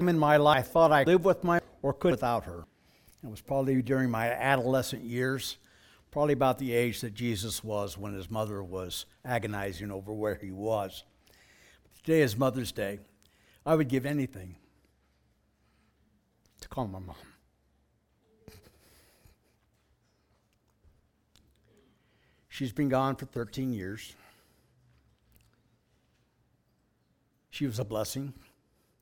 in my life, I thought I lived with my or could without her. It was probably during my adolescent years, probably about the age that Jesus was when his mother was agonizing over where he was. Today is Mother's Day. I would give anything to call my mom. She's been gone for 13 years. She was a blessing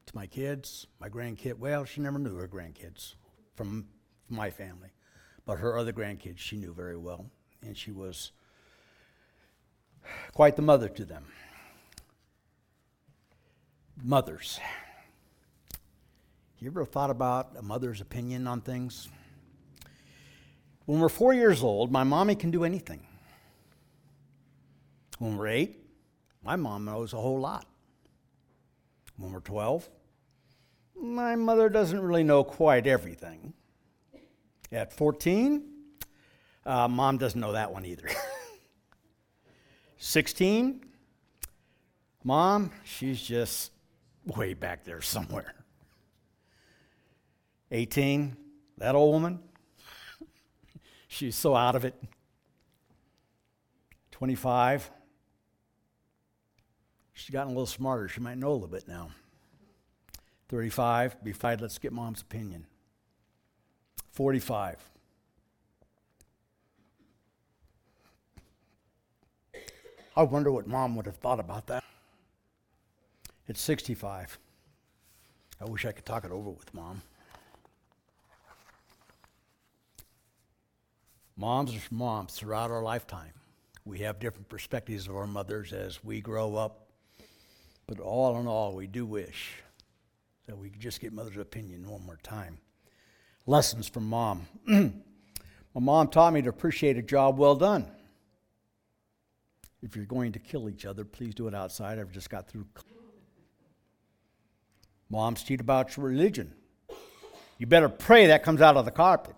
to my kids, my grandkids. Well, she never knew her grandkids from my family, but her other grandkids she knew very well, and she was quite the mother to them. Mothers. You ever thought about a mother's opinion on things? When we're four years old, my mommy can do anything. When we're eight, my mom knows a whole lot. When we're 12, my mother doesn't really know quite everything. At 14, uh, mom doesn't know that one either. 16, mom, she's just way back there somewhere. 18, that old woman, she's so out of it. 25, she's gotten a little smarter. She might know a little bit now. 35, be fine, let's get mom's opinion. 45. I wonder what mom would have thought about that. It's 65. I wish I could talk it over with mom. Moms are moms throughout our lifetime. We have different perspectives of our mothers as we grow up, but all in all, we do wish that we could just get mother's opinion one more time. Lessons from mom. My mom taught me to appreciate a job well done. If you're going to kill each other, please do it outside. I've just got through. Moms teach about your religion. You better pray that comes out of the carpet.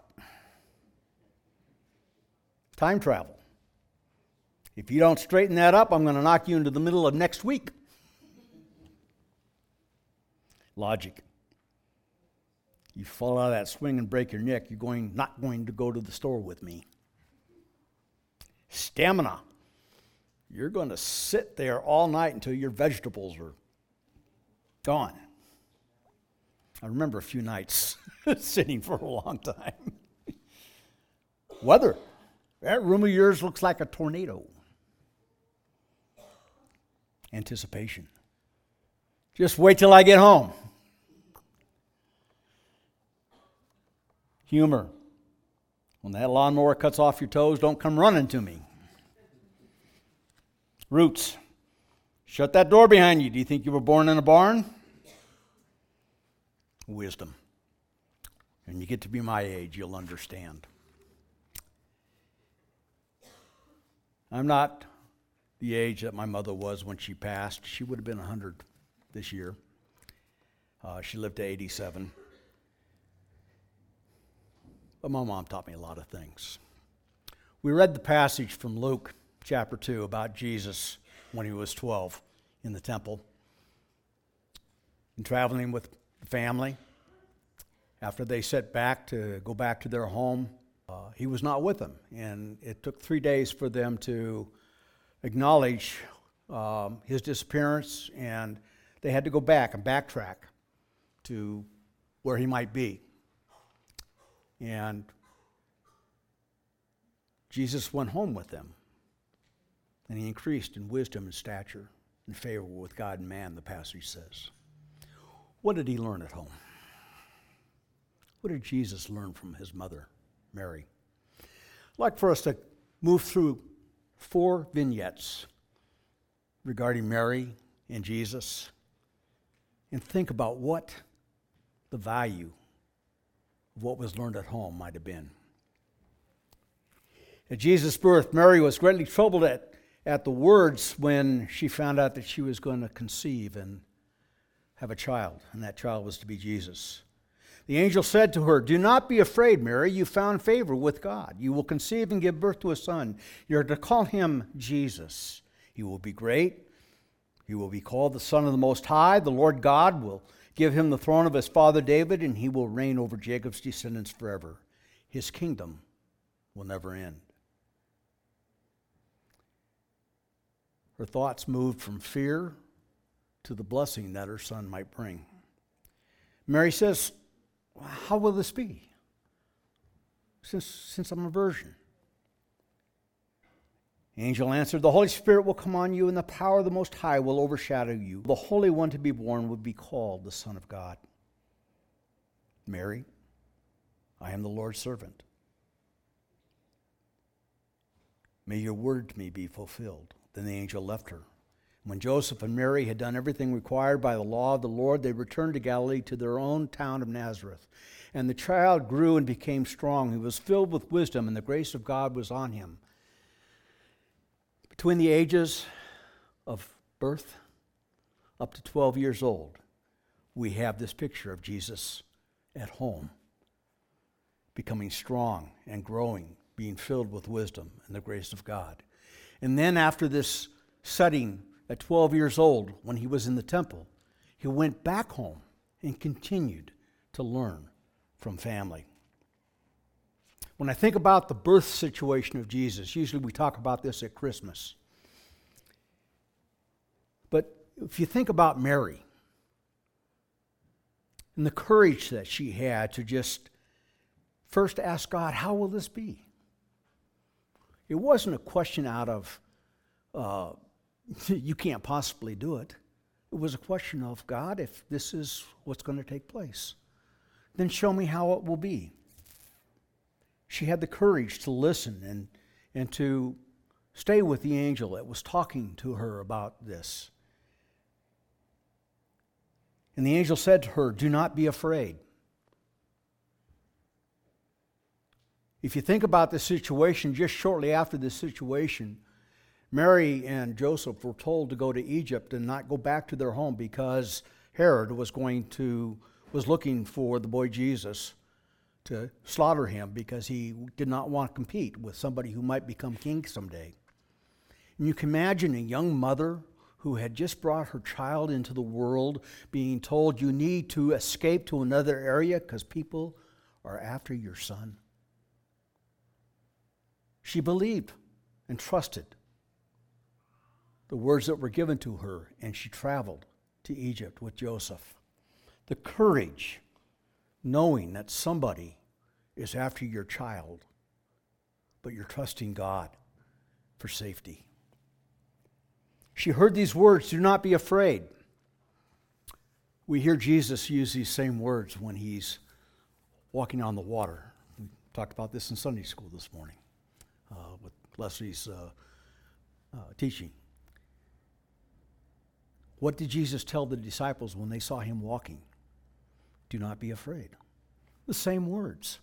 Time travel. If you don't straighten that up, I'm going to knock you into the middle of next week logic. You fall out of that swing and break your neck, you're going, not going to go to the store with me. Stamina. You're going to sit there all night until your vegetables are gone. I remember a few nights sitting for a long time. Weather. That room of yours looks like a tornado. Anticipation. Just wait till I get home. Humor. When that lawnmower cuts off your toes, don't come running to me. Roots. Shut that door behind you. Do you think you were born in a barn? Wisdom. When you get to be my age, you'll understand. I'm not the age that my mother was when she passed. She would have been 100 this year. Uh, she lived to 87. But my mom taught me a lot of things. We read the passage from Luke chapter 2 about Jesus when he was 12 in the temple and traveling with the family. After they set back to go back to their home, uh, he was not with them. And it took three days for them to acknowledge um, his disappearance and they had to go back and backtrack to where he might be. And Jesus went home with them. And he increased in wisdom and stature and favor with God and man, the passage says. What did he learn at home? What did Jesus learn from his mother, Mary? I'd like for us to move through four vignettes regarding Mary and Jesus and think about what the value of what was learned at home might have been. At Jesus' birth, Mary was greatly troubled at, at the words when she found out that she was going to conceive and have a child, and that child was to be Jesus. The angel said to her, Do not be afraid, Mary. You found favor with God. You will conceive and give birth to a son. You're to call him Jesus. He will be great he will be called the Son of the Most High. The Lord God will Give him the throne of his father David, and he will reign over Jacob's descendants forever. His kingdom will never end. Her thoughts moved from fear to the blessing that her son might bring. Mary says, How will this be? Since, since I'm a virgin. Angel answered, The Holy Spirit will come on you, and the power of the Most High will overshadow you. The Holy One to be born will be called the Son of God. Mary, I am the Lord's servant. May your word to me be fulfilled. Then the angel left her. When Joseph and Mary had done everything required by the law of the Lord, they returned to Galilee to their own town of Nazareth. And the child grew and became strong. He was filled with wisdom, and the grace of God was on him. Between the ages of birth up to 12 years old, we have this picture of Jesus at home, becoming strong and growing, being filled with wisdom and the grace of God. And then, after this setting at 12 years old, when he was in the temple, he went back home and continued to learn from family. When I think about the birth situation of Jesus, usually we talk about this at Christmas. But if you think about Mary and the courage that she had to just first ask God, How will this be? It wasn't a question out of, uh, you can't possibly do it. It was a question of, God, if this is what's going to take place, then show me how it will be. She had the courage to listen and, and to stay with the angel that was talking to her about this. And the angel said to her, Do not be afraid. If you think about the situation, just shortly after this situation, Mary and Joseph were told to go to Egypt and not go back to their home because Herod was going to was looking for the boy Jesus to slaughter him because he did not want to compete with somebody who might become king someday. And you can imagine a young mother who had just brought her child into the world being told you need to escape to another area because people are after your son. She believed and trusted the words that were given to her, and she traveled to Egypt with Joseph. The courage, knowing that somebody is after your child, but you're trusting God for safety. She heard these words do not be afraid. We hear Jesus use these same words when he's walking on the water. We talked about this in Sunday school this morning uh, with Leslie's uh, uh, teaching. What did Jesus tell the disciples when they saw him walking? Do not be afraid. The same words.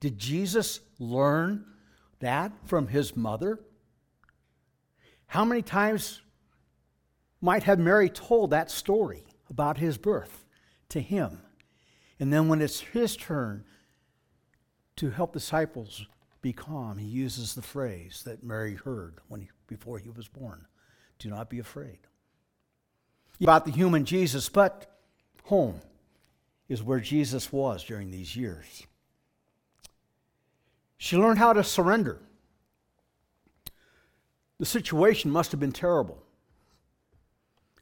Did Jesus learn that from his mother? How many times might have Mary told that story about his birth to him? And then when it's his turn to help disciples be calm, he uses the phrase that Mary heard when he, before he was born do not be afraid. About the human Jesus, but home is where Jesus was during these years. She learned how to surrender. The situation must have been terrible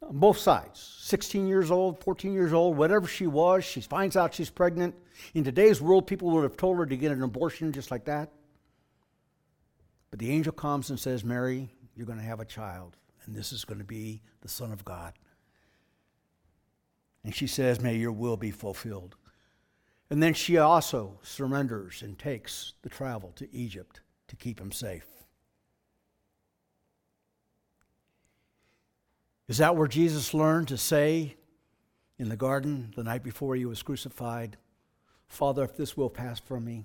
on both sides 16 years old, 14 years old, whatever she was. She finds out she's pregnant. In today's world, people would have told her to get an abortion just like that. But the angel comes and says, Mary, you're going to have a child, and this is going to be the Son of God. And she says, May your will be fulfilled. And then she also surrenders and takes the travel to Egypt to keep him safe. Is that where Jesus learned to say in the garden the night before he was crucified, Father, if this will pass from me,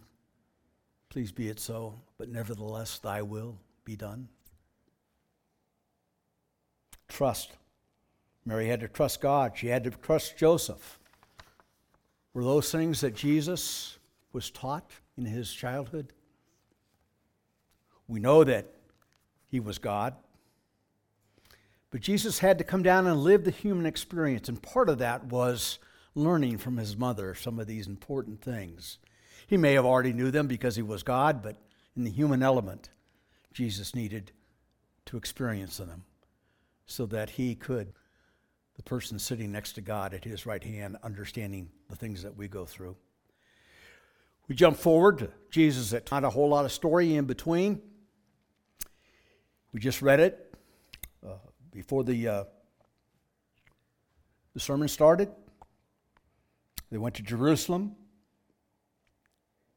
please be it so, but nevertheless, thy will be done? Trust. Mary had to trust God, she had to trust Joseph. Were those things that Jesus was taught in his childhood? We know that he was God. But Jesus had to come down and live the human experience, and part of that was learning from his mother some of these important things. He may have already knew them because he was God, but in the human element, Jesus needed to experience them so that he could, the person sitting next to God at his right hand, understanding the things that we go through. We jump forward to Jesus at not a whole lot of story in between. We just read it uh, before the, uh, the sermon started. They went to Jerusalem.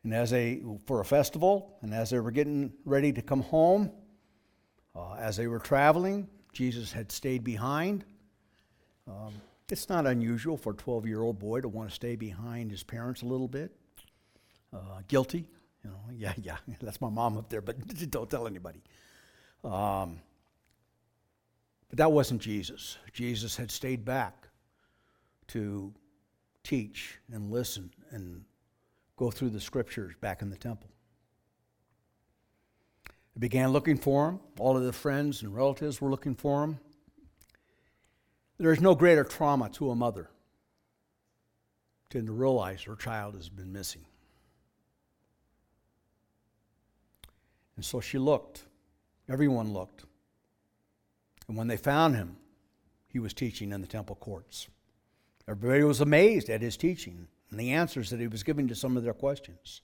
And as they, for a festival, and as they were getting ready to come home, uh, as they were traveling, Jesus had stayed behind. Um, it's not unusual for a 12 year old boy to want to stay behind his parents a little bit. Uh, guilty, you know, yeah, yeah, that's my mom up there, but don't tell anybody. Um, but that wasn't Jesus. Jesus had stayed back to teach and listen and go through the scriptures back in the temple. They began looking for him. All of the friends and relatives were looking for him. There is no greater trauma to a mother than to realize her child has been missing. And so she looked. Everyone looked. And when they found him, he was teaching in the temple courts. Everybody was amazed at his teaching and the answers that he was giving to some of their questions.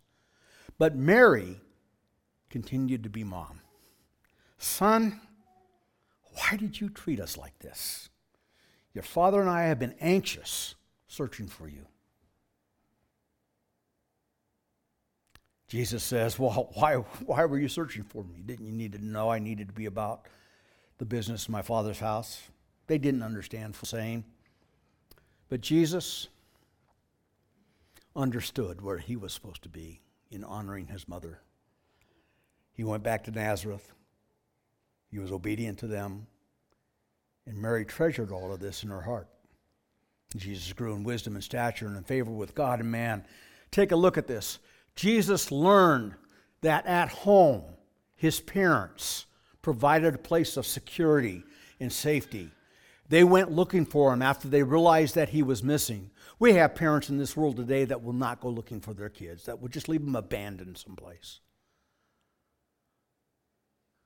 But Mary continued to be mom. Son, why did you treat us like this? Your father and I have been anxious searching for you. Jesus says, Well, why, why were you searching for me? Didn't you need to know I needed to be about the business of my father's house? They didn't understand for saying. But Jesus understood where he was supposed to be in honoring his mother. He went back to Nazareth. He was obedient to them. And Mary treasured all of this in her heart. Jesus grew in wisdom and stature and in favor with God and man. Take a look at this. Jesus learned that at home, his parents provided a place of security and safety they went looking for him after they realized that he was missing. We have parents in this world today that will not go looking for their kids, that will just leave them abandoned someplace.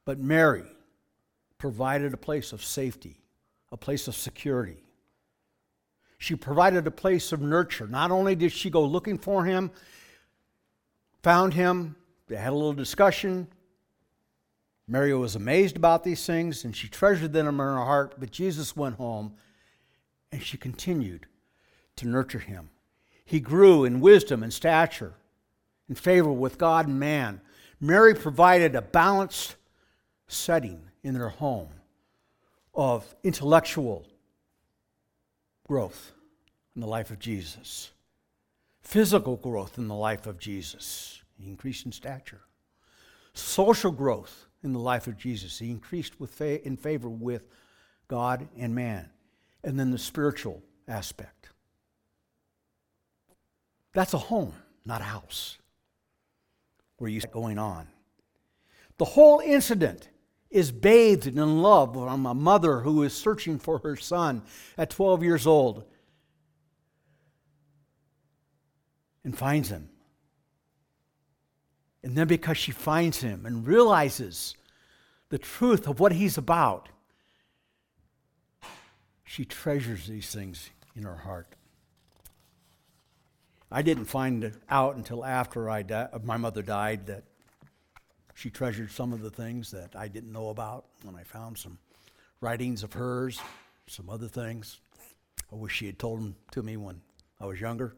But Mary provided a place of safety, a place of security. She provided a place of nurture. Not only did she go looking for him, found him, they had a little discussion, Mary was amazed about these things and she treasured them in her heart, but Jesus went home and she continued to nurture him. He grew in wisdom and stature, in favor with God and man. Mary provided a balanced setting in their home of intellectual growth in the life of Jesus, physical growth in the life of Jesus, he increased in stature, social growth in the life of Jesus. He increased fa- in favor with God and man. And then the spiritual aspect. That's a home, not a house, where you going on. The whole incident is bathed in love from a mother who is searching for her son at 12 years old and finds him and then because she finds him and realizes the truth of what he's about, she treasures these things in her heart. I didn't find out until after I di- my mother died that she treasured some of the things that I didn't know about when I found some writings of hers, some other things. I wish she had told them to me when I was younger.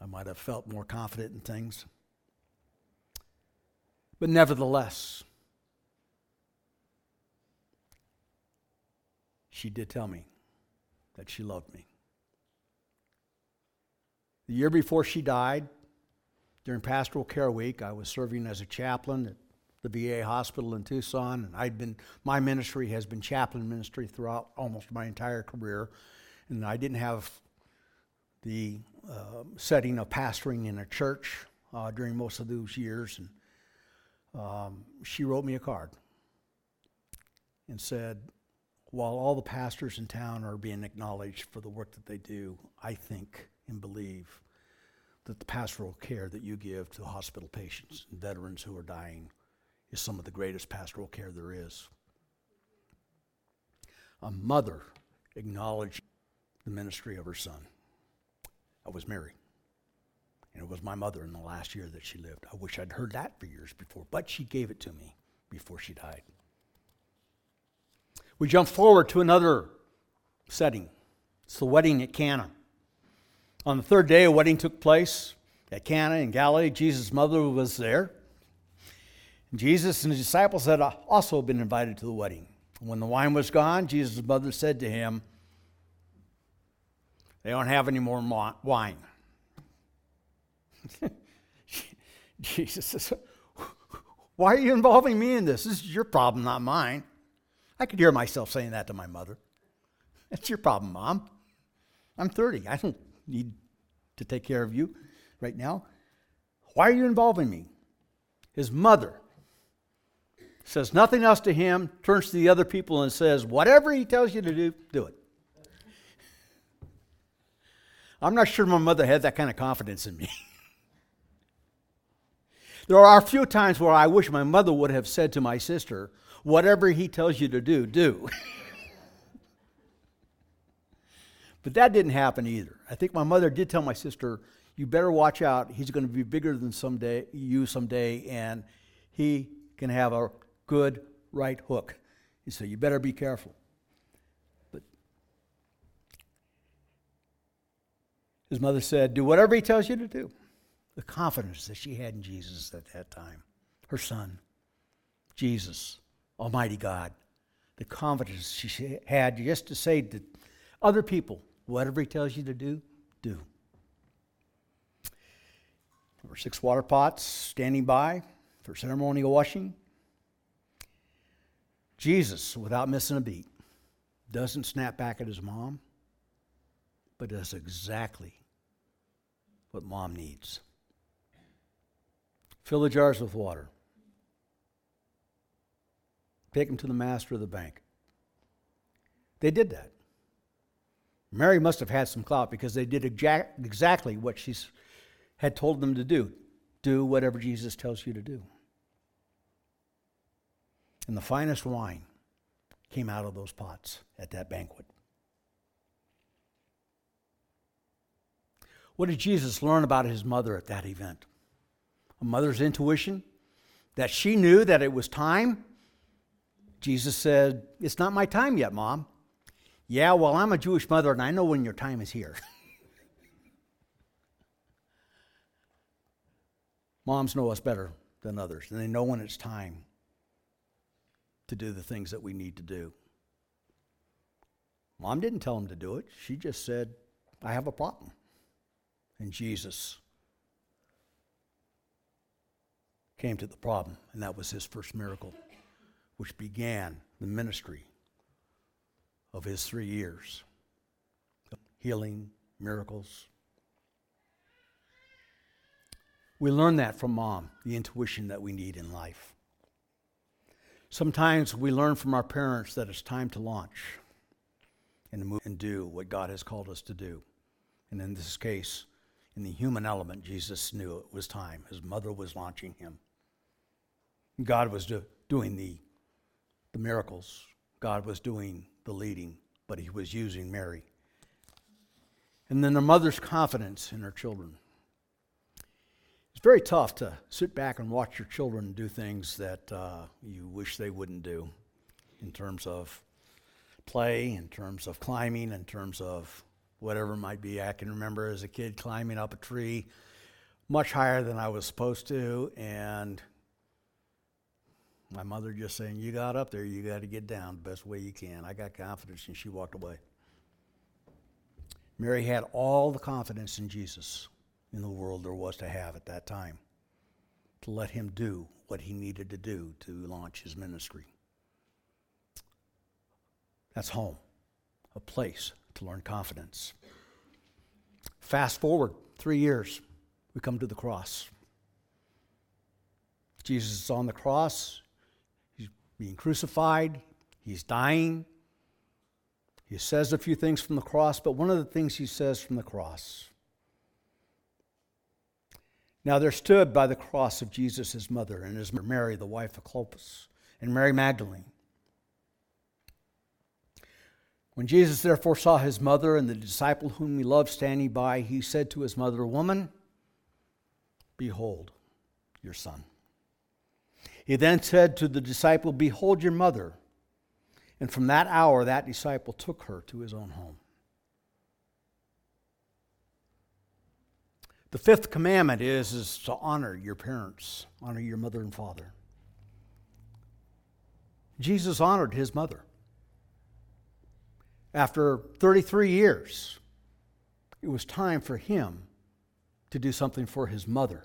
I might have felt more confident in things. But nevertheless, she did tell me that she loved me. The year before she died, during Pastoral Care Week, I was serving as a chaplain at the VA hospital in Tucson, and I'd been my ministry has been chaplain ministry throughout almost my entire career, and I didn't have the uh, setting of pastoring in a church uh, during most of those years, and um, she wrote me a card and said, While all the pastors in town are being acknowledged for the work that they do, I think and believe that the pastoral care that you give to hospital patients and veterans who are dying is some of the greatest pastoral care there is. A mother acknowledged the ministry of her son. I was Mary. And it was my mother in the last year that she lived. I wish I'd heard that for years before, but she gave it to me before she died. We jump forward to another setting. It's the wedding at Cana. On the third day, a wedding took place at Cana in Galilee. Jesus' mother was there. Jesus and his disciples had also been invited to the wedding. When the wine was gone, Jesus' mother said to him, They don't have any more wine. Jesus says, Why are you involving me in this? This is your problem, not mine. I could hear myself saying that to my mother. That's your problem, Mom. I'm 30. I don't need to take care of you right now. Why are you involving me? His mother says nothing else to him, turns to the other people and says, Whatever he tells you to do, do it. I'm not sure my mother had that kind of confidence in me. there are a few times where I wish my mother would have said to my sister, Whatever he tells you to do, do. but that didn't happen either. I think my mother did tell my sister, You better watch out. He's going to be bigger than someday, you someday, and he can have a good right hook. He said, You better be careful. But his mother said, Do whatever he tells you to do. The confidence that she had in Jesus at that time, her son, Jesus, Almighty God, the confidence she had just to say to other people, whatever he tells you to do, do. There were six water pots standing by for ceremonial washing. Jesus, without missing a beat, doesn't snap back at his mom, but does exactly what mom needs. Fill the jars with water. Take them to the master of the bank. They did that. Mary must have had some clout because they did exact, exactly what she had told them to do. Do whatever Jesus tells you to do. And the finest wine came out of those pots at that banquet. What did Jesus learn about his mother at that event? A mother's intuition that she knew that it was time. Jesus said, It's not my time yet, Mom. Yeah, well, I'm a Jewish mother and I know when your time is here. Moms know us better than others, and they know when it's time to do the things that we need to do. Mom didn't tell him to do it. She just said, I have a problem. And Jesus came to the problem, and that was his first miracle, which began the ministry of his three years healing, miracles. We learn that from mom, the intuition that we need in life. Sometimes we learn from our parents that it's time to launch and move and do what God has called us to do. And in this case, in the human element, Jesus knew it was time. His mother was launching him. God was do, doing the, the miracles, God was doing the leading, but he was using Mary. And then the mother's confidence in her children. Very tough to sit back and watch your children do things that uh, you wish they wouldn't do in terms of play, in terms of climbing, in terms of whatever it might be. I can remember as a kid climbing up a tree much higher than I was supposed to, and my mother just saying, You got up there, you got to get down the best way you can. I got confidence, and she walked away. Mary had all the confidence in Jesus in the world there was to have at that time to let him do what he needed to do to launch his ministry. That's home, a place to learn confidence. Fast forward three years, we come to the cross. Jesus is on the cross, he's being crucified, he's dying. He says a few things from the cross, but one of the things he says from the cross Now there stood by the cross of Jesus his mother, and his Mary, the wife of Clopas, and Mary Magdalene. When Jesus therefore saw his mother and the disciple whom he loved standing by, he said to his mother, Woman, behold your son. He then said to the disciple, Behold your mother. And from that hour, that disciple took her to his own home. The fifth commandment is, is to honor your parents, honor your mother and father. Jesus honored his mother. After 33 years, it was time for him to do something for his mother.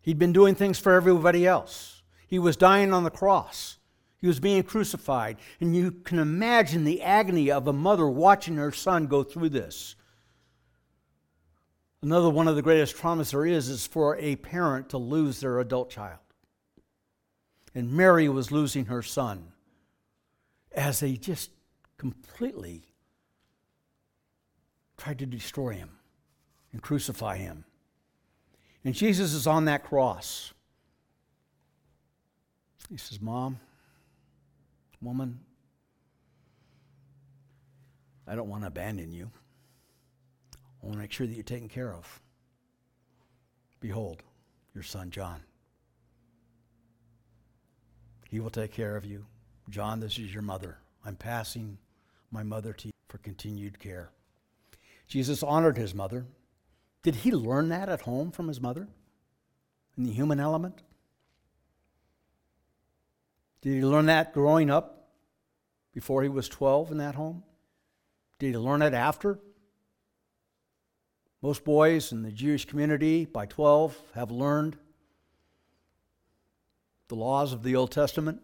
He'd been doing things for everybody else. He was dying on the cross. He was being crucified. And you can imagine the agony of a mother watching her son go through this. Another one of the greatest traumas there is is for a parent to lose their adult child. And Mary was losing her son as they just completely tried to destroy him and crucify him. And Jesus is on that cross. He says, Mom, woman, I don't want to abandon you. I want to make sure that you're taken care of. Behold, your son John. He will take care of you. John, this is your mother. I'm passing my mother to you for continued care. Jesus honored his mother. Did he learn that at home from his mother? In the human element? Did he learn that growing up before he was 12 in that home? Did he learn it after? Most boys in the Jewish community by 12 have learned the laws of the Old Testament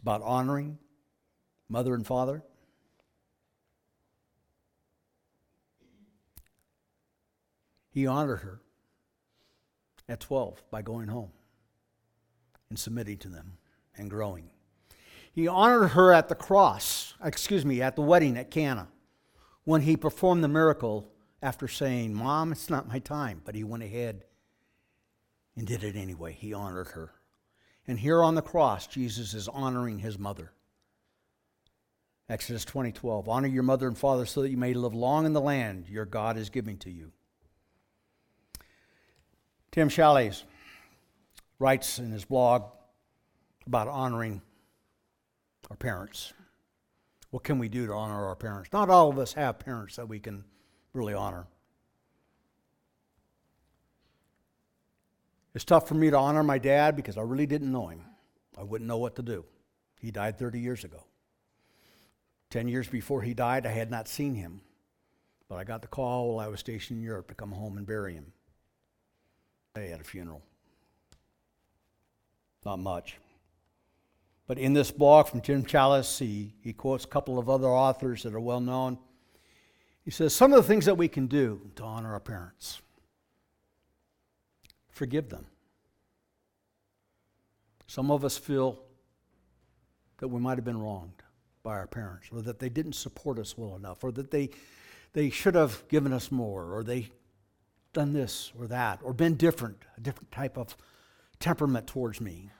about honoring mother and father. He honored her at 12 by going home and submitting to them and growing. He honored her at the cross, excuse me, at the wedding at Cana when he performed the miracle after saying, Mom, it's not my time. But he went ahead and did it anyway. He honored her. And here on the cross, Jesus is honoring his mother. Exodus 20:12 Honor your mother and father so that you may live long in the land your God is giving to you. Tim Challies writes in his blog about honoring our parents. What can we do to honor our parents? Not all of us have parents that we can really honor. It's tough for me to honor my dad because I really didn't know him. I wouldn't know what to do. He died 30 years ago. 10 years before he died, I had not seen him. But I got the call while I was stationed in Europe to come home and bury him. I had a funeral. Not much. But in this blog from Tim Challies, he, he quotes a couple of other authors that are well known. He says, Some of the things that we can do to honor our parents forgive them. Some of us feel that we might have been wronged by our parents, or that they didn't support us well enough, or that they, they should have given us more, or they done this or that, or been different, a different type of temperament towards me.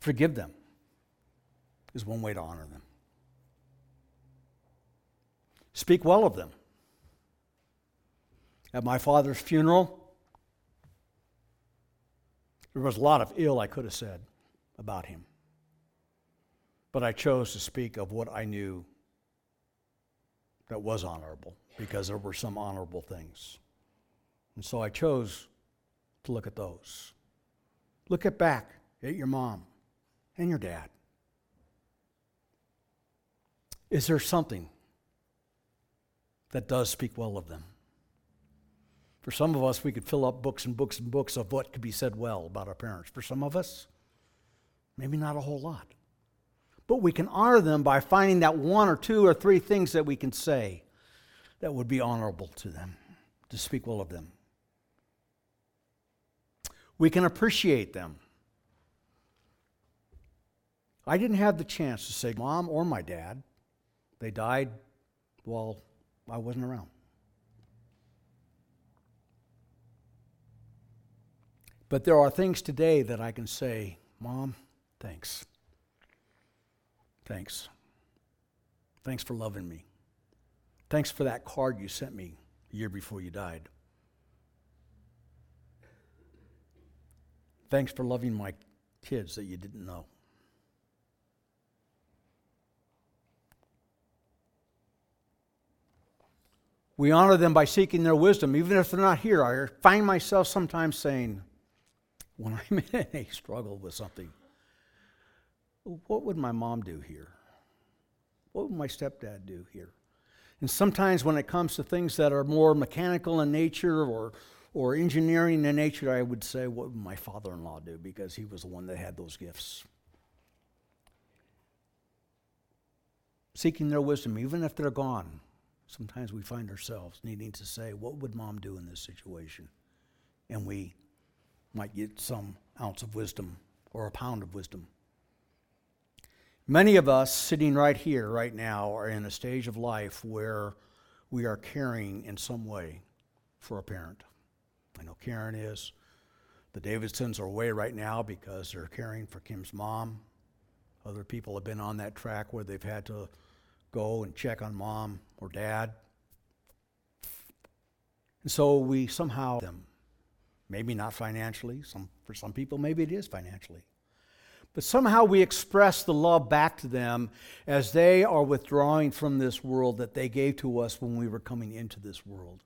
Forgive them is one way to honor them. Speak well of them. At my father's funeral, there was a lot of ill I could have said about him. But I chose to speak of what I knew that was honorable because there were some honorable things. And so I chose to look at those. Look at back at your mom and your dad. Is there something that does speak well of them. For some of us, we could fill up books and books and books of what could be said well about our parents. For some of us, maybe not a whole lot. But we can honor them by finding that one or two or three things that we can say that would be honorable to them, to speak well of them. We can appreciate them. I didn't have the chance to say mom or my dad. They died while I wasn't around. But there are things today that I can say, Mom, thanks. Thanks. Thanks for loving me. Thanks for that card you sent me a year before you died. Thanks for loving my kids that you didn't know. We honor them by seeking their wisdom, even if they're not here. I find myself sometimes saying, when I'm in a struggle with something, what would my mom do here? What would my stepdad do here? And sometimes when it comes to things that are more mechanical in nature or, or engineering in nature, I would say, what would my father in law do? Because he was the one that had those gifts. Seeking their wisdom, even if they're gone, sometimes we find ourselves needing to say, What would mom do in this situation? And we might get some ounce of wisdom or a pound of wisdom. Many of us sitting right here, right now, are in a stage of life where we are caring in some way for a parent. I know Karen is. The Davidsons are away right now because they're caring for Kim's mom. Other people have been on that track where they've had to go and check on mom or dad. And so we somehow them. Maybe not financially. Some, for some people, maybe it is financially. But somehow we express the love back to them as they are withdrawing from this world that they gave to us when we were coming into this world.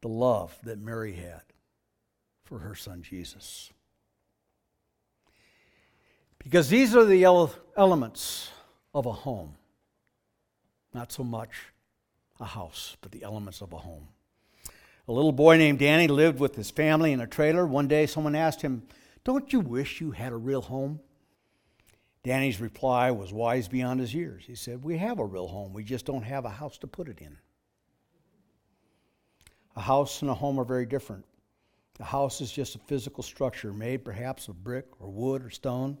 The love that Mary had for her son Jesus. Because these are the elements of a home. Not so much a house, but the elements of a home. A little boy named Danny lived with his family in a trailer. One day, someone asked him, Don't you wish you had a real home? Danny's reply was wise beyond his years. He said, We have a real home, we just don't have a house to put it in. A house and a home are very different. A house is just a physical structure made perhaps of brick or wood or stone.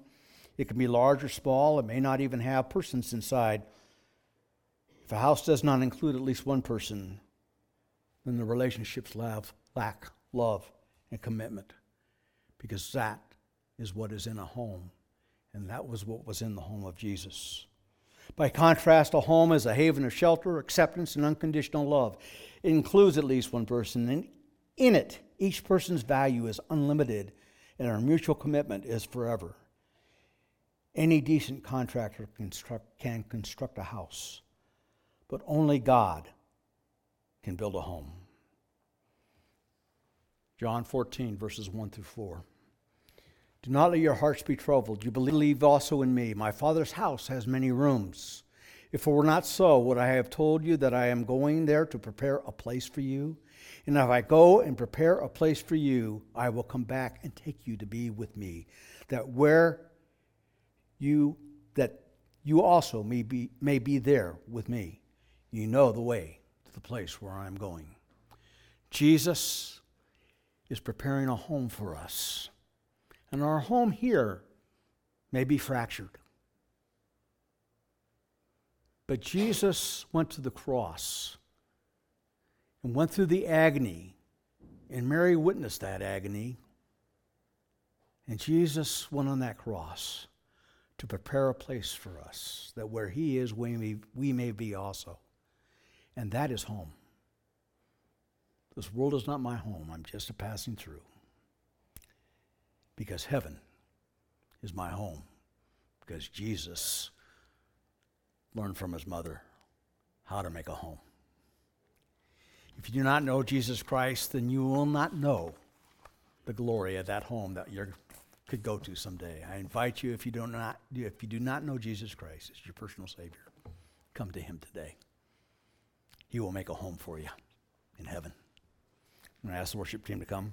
It can be large or small. It may not even have persons inside. If a house does not include at least one person, then the relationships lack love and commitment because that is what is in a home. And that was what was in the home of Jesus. By contrast, a home is a haven of shelter, acceptance, and unconditional love. It includes at least one person, and in it, each person's value is unlimited, and our mutual commitment is forever. Any decent contractor construct, can construct a house, but only God can build a home. John 14, verses 1 through 4. Do not let your hearts be troubled. You believe also in me. My Father's house has many rooms. If it were not so, would I have told you that I am going there to prepare a place for you? And if I go and prepare a place for you, I will come back and take you to be with me, that where you that you also may be, may be there with me. You know the way to the place where I'm going. Jesus is preparing a home for us. And our home here may be fractured. But Jesus went to the cross and went through the agony, and Mary witnessed that agony. And Jesus went on that cross to prepare a place for us, that where He is, we may, we may be also. And that is home. This world is not my home, I'm just a passing through. Because heaven is my home, because Jesus learned from his mother how to make a home. If you do not know Jesus Christ, then you will not know the glory of that home that you could go to someday. I invite you, if you do not, if you do not know Jesus Christ as your personal Savior, come to Him today. He will make a home for you in heaven. I'm going to ask the worship team to come.